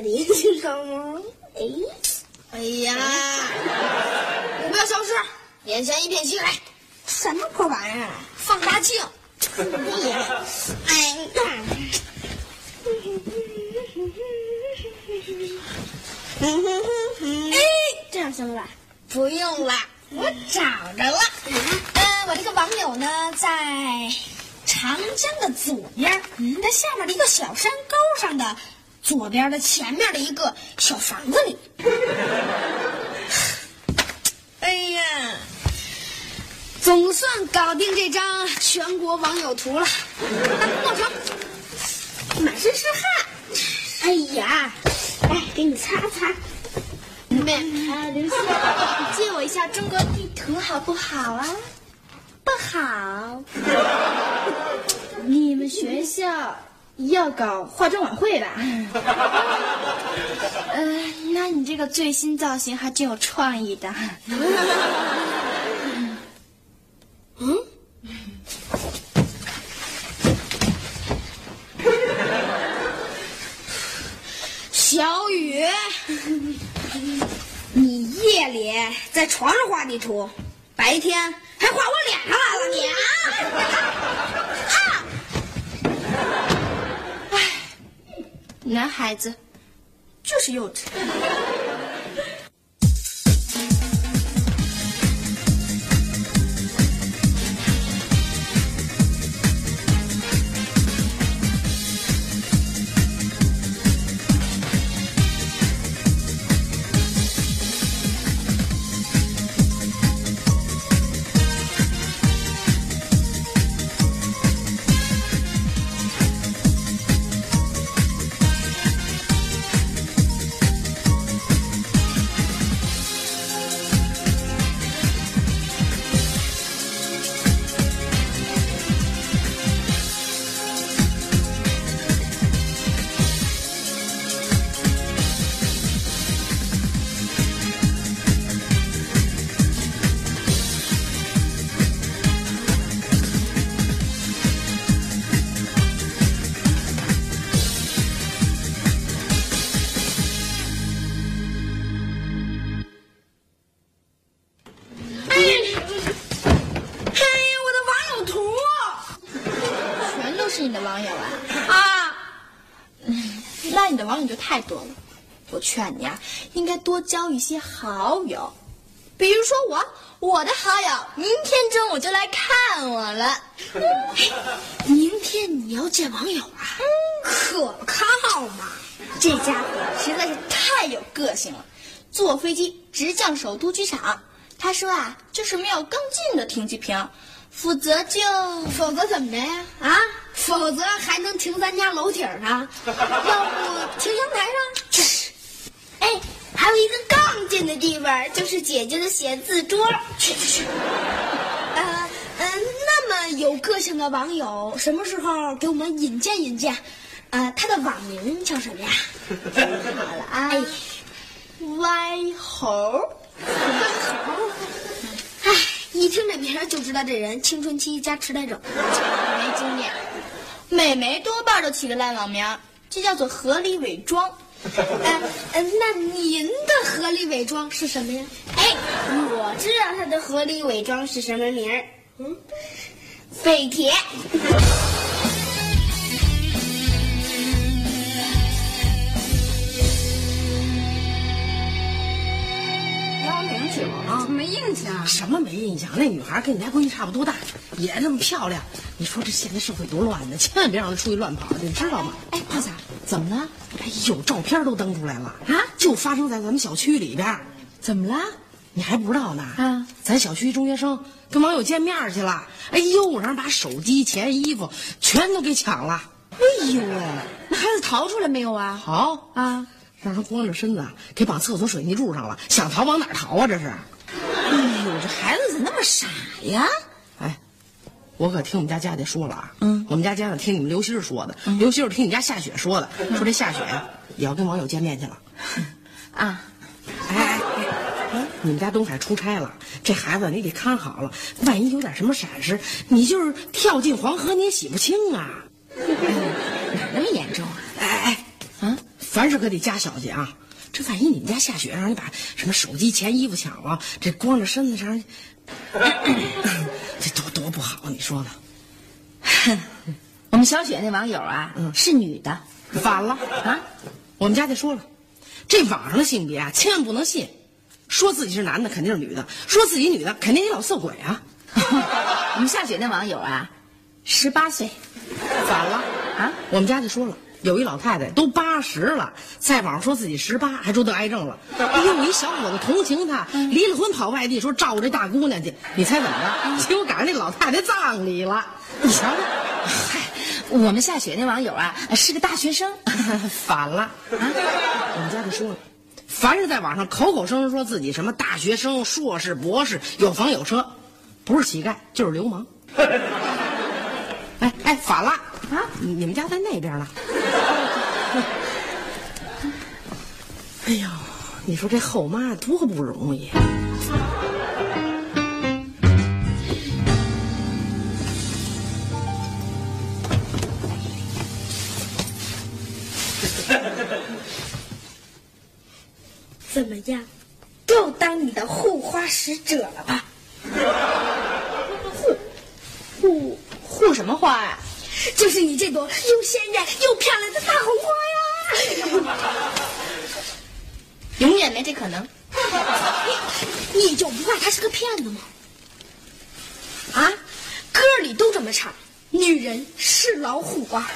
在眼睛上吗？哎，哎呀，目标消失，眼前一片漆黑，什么破玩意儿？放大镜，你，哎，哎，这样行了吧？不用了，我找着了。嗯，我这个网友呢，在长江的左边，它下面的一个小山沟上的左边的前面的一个小房子里。哎呀，总算搞定这张全国网友图了，大功告成，满身是汗。哎呀，来，给你擦擦。妹，啊，刘星，你借我一下中国地图好不好啊？不好。你们学校要搞化妆晚会吧？呃，那你这个最新造型还挺有创意的。嗯小雨，你夜里在床上画地图，白天还画我脸上来了，你男孩子就是幼稚。啊？啊！那你的网友就太多了。我劝你啊，应该多交一些好友，比如说我，我的好友明天中午就来看我了。明天你要见网友啊？可靠吗？这家伙实在是太有个性了，坐飞机直降首都机场。他说啊，就是没有更近的停机坪，否则就否则怎么着呀？啊？否则还能停咱家楼顶上，要不停阳台上？去哎，还有一个更近的地方，就是姐姐的写字桌。去去去！呃呃，那么有个性的网友，什么时候给我们引荐引荐？呃，他的网名叫什么呀？好了啊。哎，歪猴。哎，一听这名就知道这人青春期加痴呆症，没经验。美眉多半都起个烂网名，这叫做合理伪装。哎，嗯，那您的合理伪装是什么呀？哎，我知道他的合理伪装是什么名儿。嗯，废铁。印象。什么没印象？那女孩跟你家闺女差不多大，也那么漂亮。你说这现在社会多乱呢，千万别让她出去乱跑，你知道吗？哎，胖子，怎么了？哎呦，照片都登出来了啊！就发生在咱们小区里边。怎么了？你还不知道呢？啊，咱小区中学生跟网友见面去了。哎呦，让人把手机、钱、衣服全都给抢了。哎呦喂，那孩子逃出来没有啊？好啊，让人光着身子啊给绑厕所水泥柱上了，想逃往哪儿逃啊？这是。哎呦，这孩子怎么那么傻呀？哎，我可听我们家佳佳说了啊，嗯，我们家佳佳听你们刘星说的，刘星儿听你家夏雪说的，说这夏雪呀、也要跟网友见面去了。啊，哎哎哎，你们家东海出差了，这孩子你得看好了，万一有点什么闪失，你就是跳进黄河你也洗不清啊！哪那么严重啊？哎哎，啊，凡事可得加小心啊！这万一你们家下雪让人把什么手机、钱、衣服抢了，这光着身子上人，这多多不好，你说呢？我们小雪那网友啊，是女的反了啊！我们家就说了，这网上的性别啊，千万不能信。说自己是男的肯定是女的，说自己女的肯定也老色鬼啊！我们下雪那网友啊，十八岁，反了啊！我们家就说了，有一老太太都八十了，在网上说自己十八，还说得癌症了。有一小伙子同情她，离了婚跑外地说照顾这大姑娘去。你猜怎么着？结果赶上那老太太葬礼了。你瞧瞧，嗨，我们下雪那网友啊，是个大学生，反了啊！我们家就说了，凡是在网上口口声声说自己什么大学生、硕士、博士，有房有车，不是乞丐就是流氓。哎哎，反了啊！你你们家在那边呢？哎呦，你说这后妈多不容易。怎么样，够当你的护花使者了吧？护护什么花呀、就是你这朵又鲜艳又漂亮的大红花呀！永远没这可能。你你就不怕他是个骗子吗？啊，歌里都这么唱，女人是老虎啊！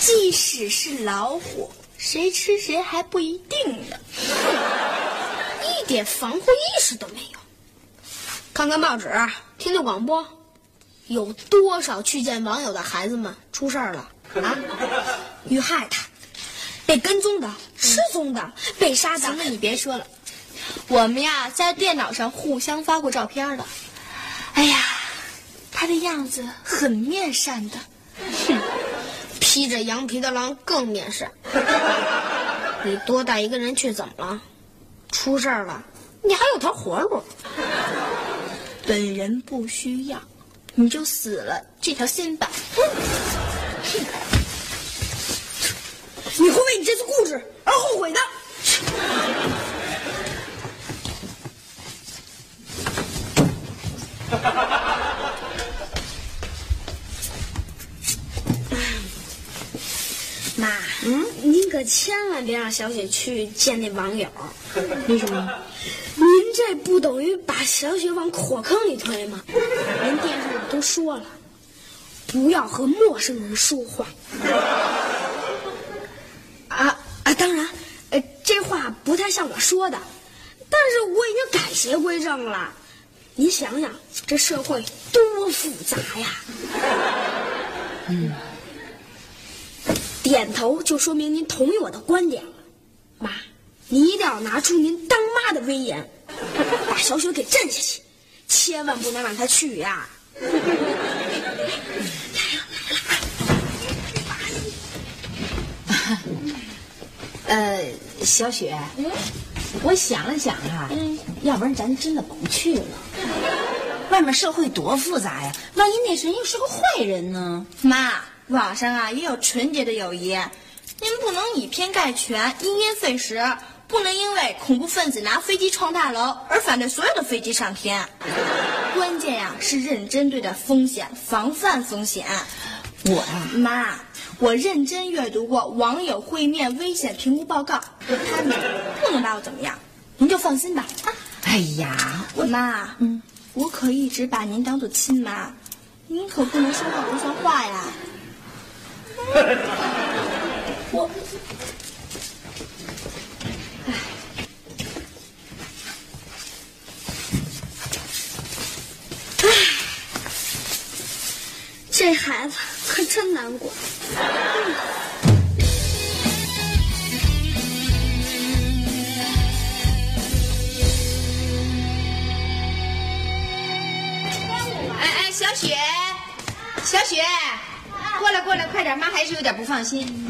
即使是老虎，谁吃谁还不一定呢。一点防护意识都没有。看看报纸，听听广播，有多少去见网友的孩子们出事儿了啊？遇害的，被跟踪的，失踪的，被杀的行。了，你别说了，我们呀在电脑上互相发过照片的。哎呀，他的样子很面善的。哼，披着羊皮的狼更面善。你多带一个人去怎么了？出事儿了，你还有条活路。本人不需要，你就死了这条心吧。你会为你这次固执而后悔的。妈，嗯，您可千万别让小雪去见那网友。为什么？您这不等于把小雪往火坑里推吗？说了，不要和陌生人说话。啊啊！当然，呃，这话不太像我说的，但是我已经改邪归正了。您想想，这社会多复杂呀！嗯，点头就说明您同意我的观点了。妈，你一定要拿出您当妈的威严，把小雪给震下去，千万不能让她去呀！呃，小雪，我想了想啊，要不然咱真的不去了。外面社会多复杂呀，万一那谁又是个坏人呢？妈，网上啊也有纯洁的友谊，您不能以偏概全，因噎废食，不能因为恐怖分子拿飞机撞大楼而反对所有的飞机上天。关键呀、是认真对待风险，防范风险。我呀，妈，我认真阅读过网友会面危险评估报告，他们不能把我怎么样，您就放心吧。啊，哎呀，我妈，嗯，我可一直把您当做亲妈，您可不能说话不算话呀。我，这孩子可真难管哎哎小雪小雪过来过来快点妈还是有点不放心。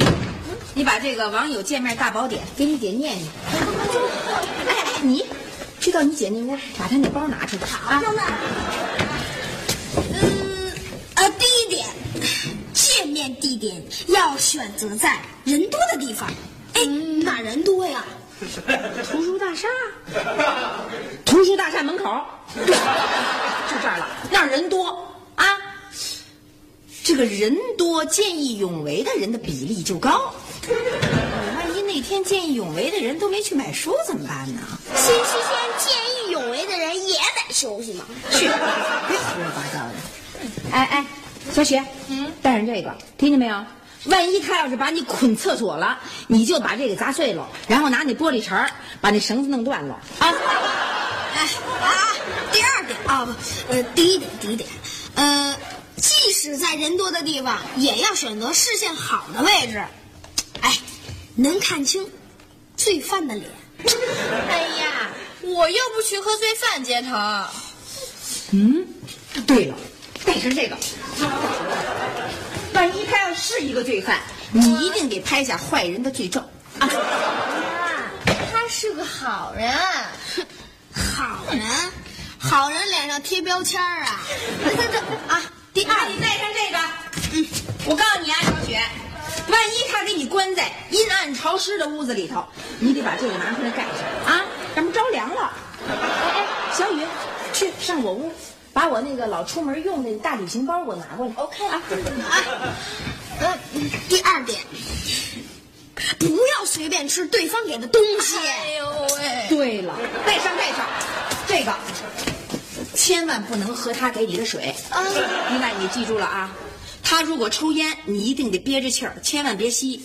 你把这个网友见面大宝典给你姐念念。哎哎你去到你姐那屋把她那包拿出来好啊点要选择在人多的地方。哎，哪人多呀？图书大厦，图书大厦门口，对，就这儿了，那儿人多啊。这个人多，见义勇为的人的比例就高。万一那天见义勇为的人都没去买书怎么办呢？星期天见义勇为的人也得休息嘛。去，别胡说八道的。哎哎，小雪，嗯，带上这个，听见没有？万一他要是把你捆厕所了，你就把这个砸碎了，然后拿那玻璃碴儿把那绳子弄断了啊！哎啊，第二点啊不，呃，第一点，第一点，呃，即使在人多的地方，也要选择视线好的位置，哎，能看清罪犯的脸。哎呀，我又不去和罪犯接头。嗯，对了，带上这个。万一他要是一个罪犯，你一定得拍下坏人的罪证啊！妈，他是个好人。好人，好人脸上贴标签儿啊！这这啊，第二，你带上这个。嗯，我告诉你啊，小雪，万一他给你关在阴暗潮湿的屋子里头，你得把这个拿出来盖上啊，咱们着凉了。哎哎，小雨，去上我屋。把我那个老出门用的大旅行包给我拿过来。OK 啊啊，呃，第二点，不要随便吃对方给的东西。哎呦喂！对了，带上带上，这个千万不能喝他给你的水。另外你记住了啊，他如果抽烟，你一定得憋着气儿，千万别吸，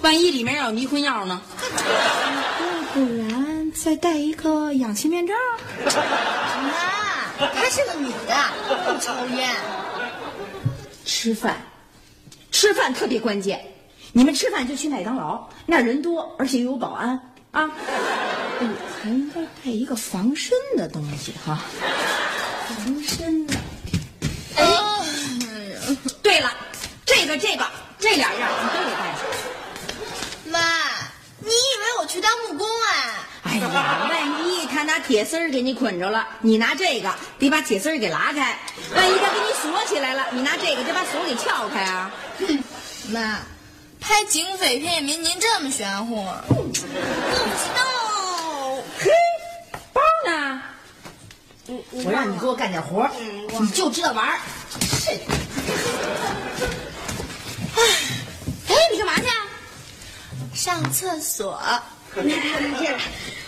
万一里面要有迷魂药呢？要不然再戴一个氧气面罩。妈，她是个女的，不抽烟。吃饭，吃饭特别关键。你们吃饭就去麦当劳，那儿人多，而且又有保安啊。嗯，还应该带一个防身的东西哈。防身的。哎，对了，这个这个这两样你都得带上。妈，你以为我去当木工啊？哎呀，他拿铁丝儿给你捆着了，你拿这个得把铁丝儿给拉开；万一他给你锁起来了，你拿这个得把锁给撬开啊。妈，拍警匪片也没您这么玄乎。不知道。嘿，包呢？我让你给我干点活儿，你就知道玩儿。是。哎，你干嘛去啊？上厕所。没看见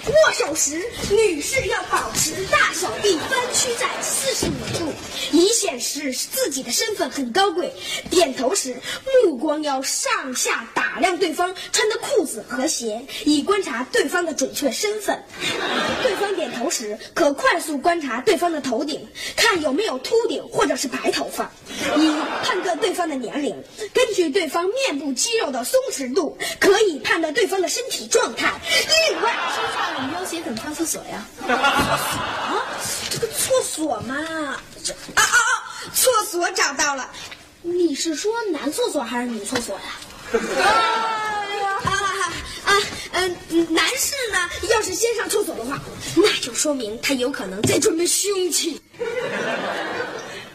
握手时，女士要保持大小臂弯曲在四十五度，以显示自己的身份很高贵。点头时，目光要上下打量对方穿的裤子和鞋，以观察对方的准确身份。对方点头时，可快速观察对方的头顶，看有没有秃顶或者是白头发，以判断对方的年龄。根据对方面部肌肉的松弛度，可以判断对方的身体状态。另外，身上有没有写怎么上厕所呀？啊，这个厕所嘛，这啊啊啊！厕所找到了，你是说男厕所还是女厕所呀？哎呀啊啊啊！嗯、男士呢，要是先上厕所的话，那就说明他有可能在准备凶器。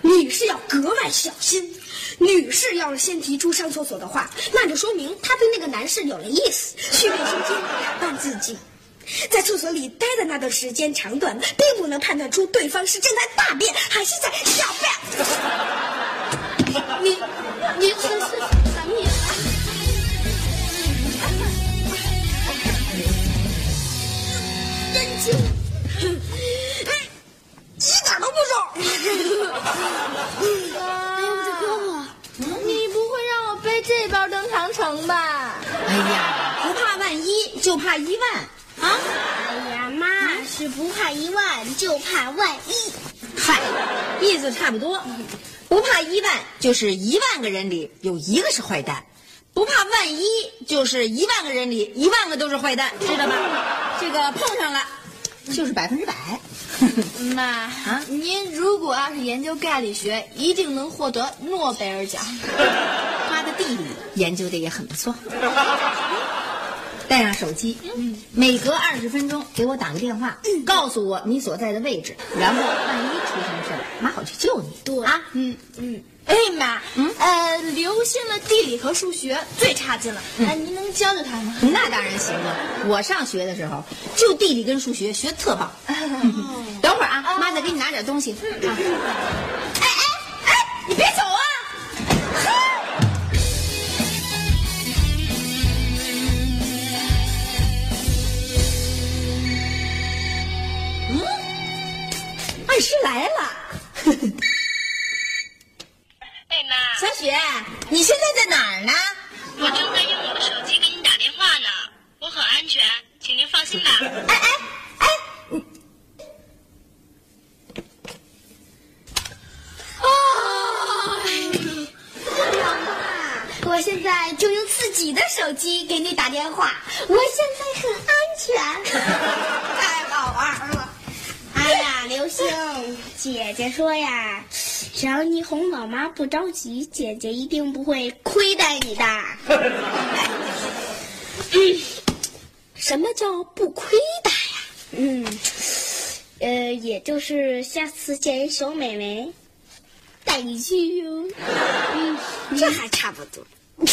女士要格外小心。女士要是先提出上厕所的话，那就说明她对那个男士有了意思，去卫生间打扮自己。在厕所里待的那段时间长短，并不能判断出对方是正在大便还是在小便。意思差不多。不怕一万，就是一万个人里有一个是坏蛋；不怕万一，就是一万个人里一万个都是坏蛋，知道吧？这个碰上了，就是百分之百。妈啊您如果要是研究概率学，一定能获得诺贝尔奖。他的地理研究的也很不错。带上手机，每隔二十分钟给我打个电话，告诉我你所在的位置，然后万一出什么事儿，妈好去救你。对啊，嗯嗯。哎妈，嗯呃，刘星的地理和数学最差劲了，哎，您能教教他吗？那当然行了。我上学的时候，就地理跟数学学特棒。等会儿啊，妈再给你拿点东西。啊哎哎哎，你别走来了。贝妈，小雪，你现在在哪儿呢？我正在用我的手机给你打电话呢，我很安全，请您放心吧。哎哎哎，我现在就用自己的手机给你打电话，姐姐说呀，只要你哄老妈不着急，姐姐一定不会亏待你的。嗯，什么叫不亏待呀？嗯，呃，也就是下次见小美眉，带你去哟。嗯，这还差不多。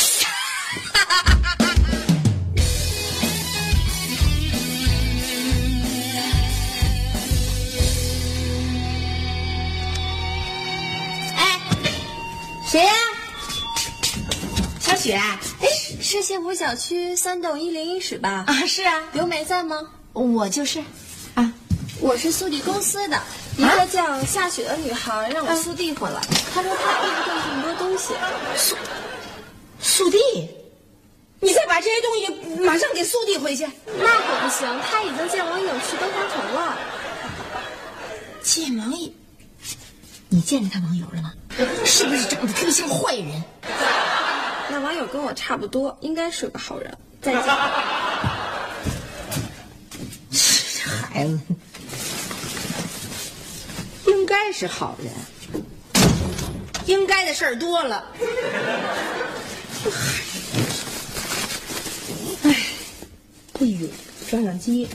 雪。哎，是幸福小区三栋一零一室吧？啊，是啊，刘梅在吗？我就是。啊，我是速递公司的，一个叫夏雪的女孩让我速递回来，她说她背不动这么多东西。速速递，你再把这些东西马上给速递回去。那可不行，她已经见网友去登花城了。见网友，你见着他网友了吗？是不是长得特别像坏人？那网友跟我差不多，应该是个好人。再见。这孩子，应该是好人，应该的事儿多了。这孩哎，哎呦，照相机，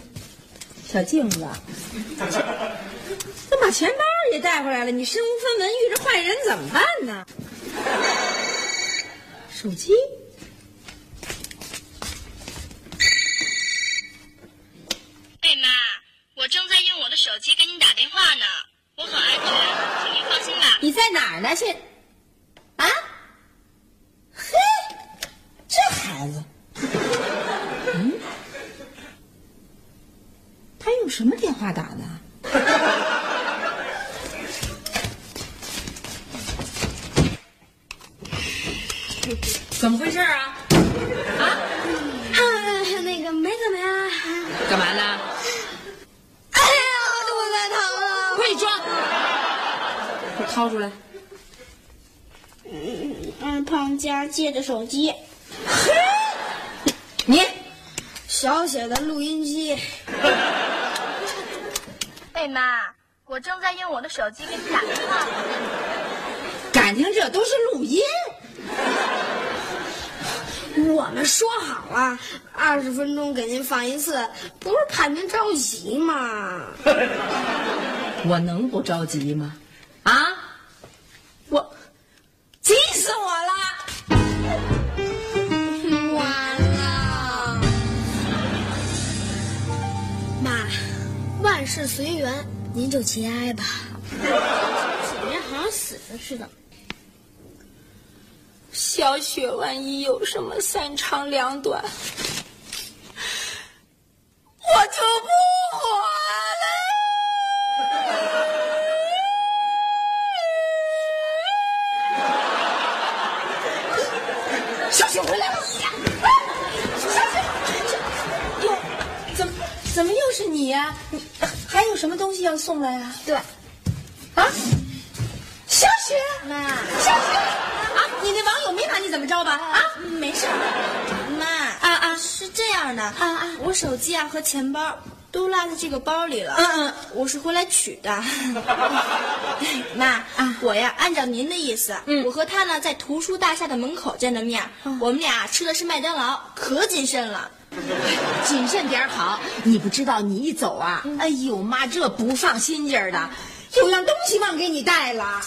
小镜子，那把钱包也带回来了，你身无分文遇着坏人怎么办呢？手机。哎妈，我正在用我的手机给你打电话呢，我很安全，请您放心吧。你在哪儿呢？现啊？嘿，这孩子，嗯，他用什么电话打的？怎么回事啊？啊，那个没怎么呀。干嘛呢？哎呀，肚子疼了。快装！快掏出来！嗯，胖家借的手机，你小写的录音机。贝妈，我正在用我的手机给你打电话呢。感情这都是录音。我们说好了，二十分钟给您放一次，不是怕您着急吗？我能不着急吗？啊，我急死我了！完了，妈，万事随缘，您就节哀吧。人好像死了似的。小雪，万一有什么三长两短，我就不活了。小雪回来了！小雪，怎么怎么又是你呀、还有什么东西要送来啊？对，么着吧？啊，没事儿，妈啊啊是这样的啊啊，我手机啊和钱包都都落在这个包里了。嗯嗯，我是回来取的。妈啊，我呀，按照您的意思，嗯我和他呢在图书大厦的门口见的面，我们俩吃的是麦当劳，可谨慎了。谨慎点好。你不知道你一走啊，哎呦妈，这不放心劲儿的，有样东西忘给你带了。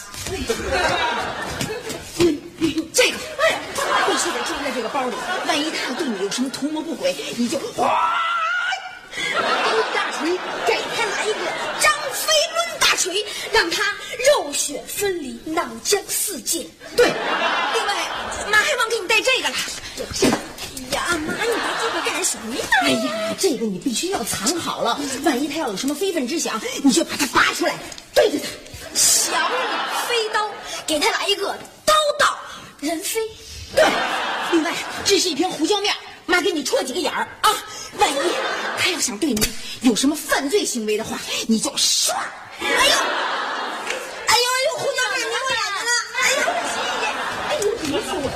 这个，哎呀，必须得装在这个包里。万一他要对你有什么图谋不轨，你就哗，一大锤给他来一个张飞抡大锤，让他肉血分离，脑浆四溅。对，另外妈还忘给你带这个了，这个。哎呀，妈，你带这个干什么呀？哎呀，这个你必须要藏好了，万一他要有什么非分之想，你就把它拔出来，对着他。小李飞刀，给他来一个刀到人飞。对，另外这是一瓶胡椒面，妈给你戳几个眼儿啊，万一他要想对你有什么犯罪行为的话，你就唰，哎呦，哎呦哎呦，胡椒面给我眼睛了，哎呦，哎呦，别说我。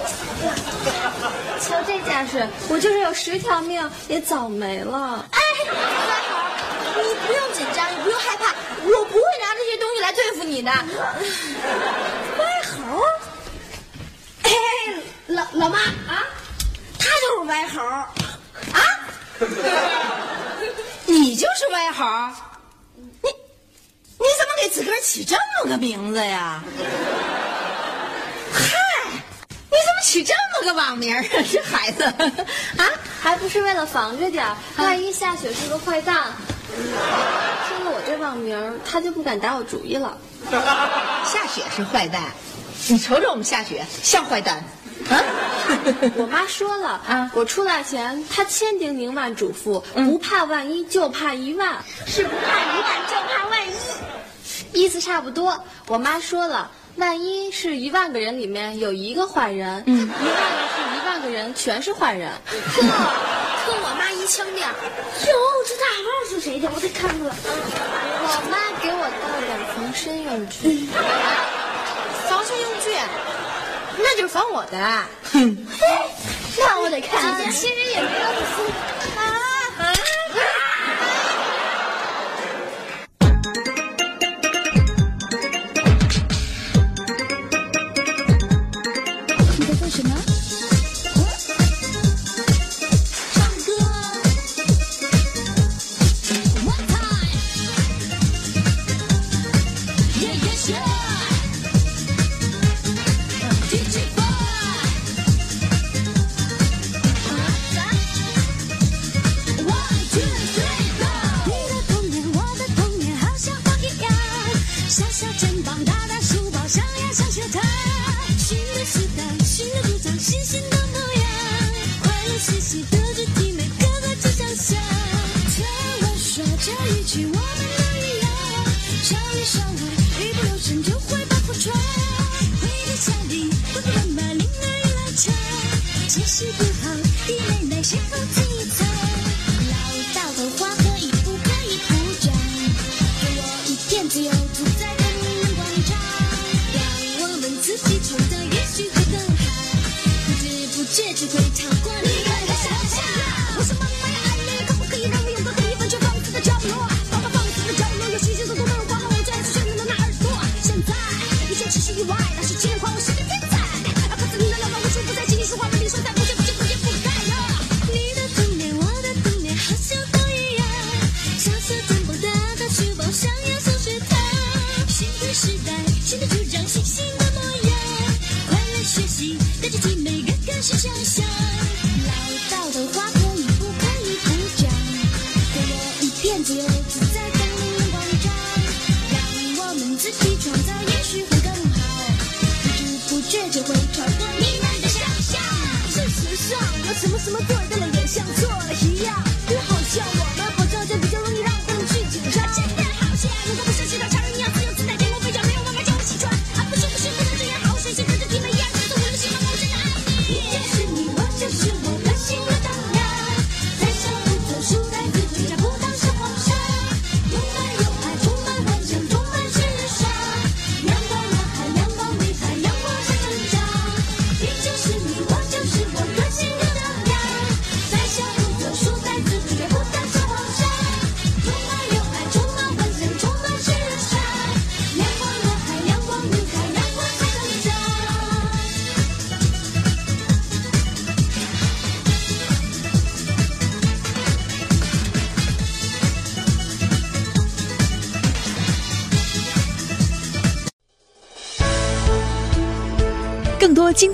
瞧这架势，我就是有十条命也早没了。哎，大好，你不用紧张，也不用害怕，我不会拿这些东西来对付你的。乖猴老老妈啊，他就是歪猴儿啊，你就是歪猴儿，你你怎么给自个儿起这么个名字呀？嗨，你怎么起这么个网名？这孩子啊，还不是为了防着点儿，万一下雪是个坏蛋，听了我这网名儿，他就不敢打我主意了。下雪是坏蛋，你瞅瞅我们夏雪像坏蛋啊？我妈说了啊我出来前她千叮咛万嘱咐，不怕万一就怕一万，是不怕一万就怕万一，意思差不多。我妈说了。万一是一万个人里面有一个坏人，嗯，一万个是一万个人全是坏人，跟我妈一腔调。哟，这大号是谁的？我得看看。我妈给我带了点防身用具，防身用具，那就是防我的。哼，那我得看见。其实也没有啊啊！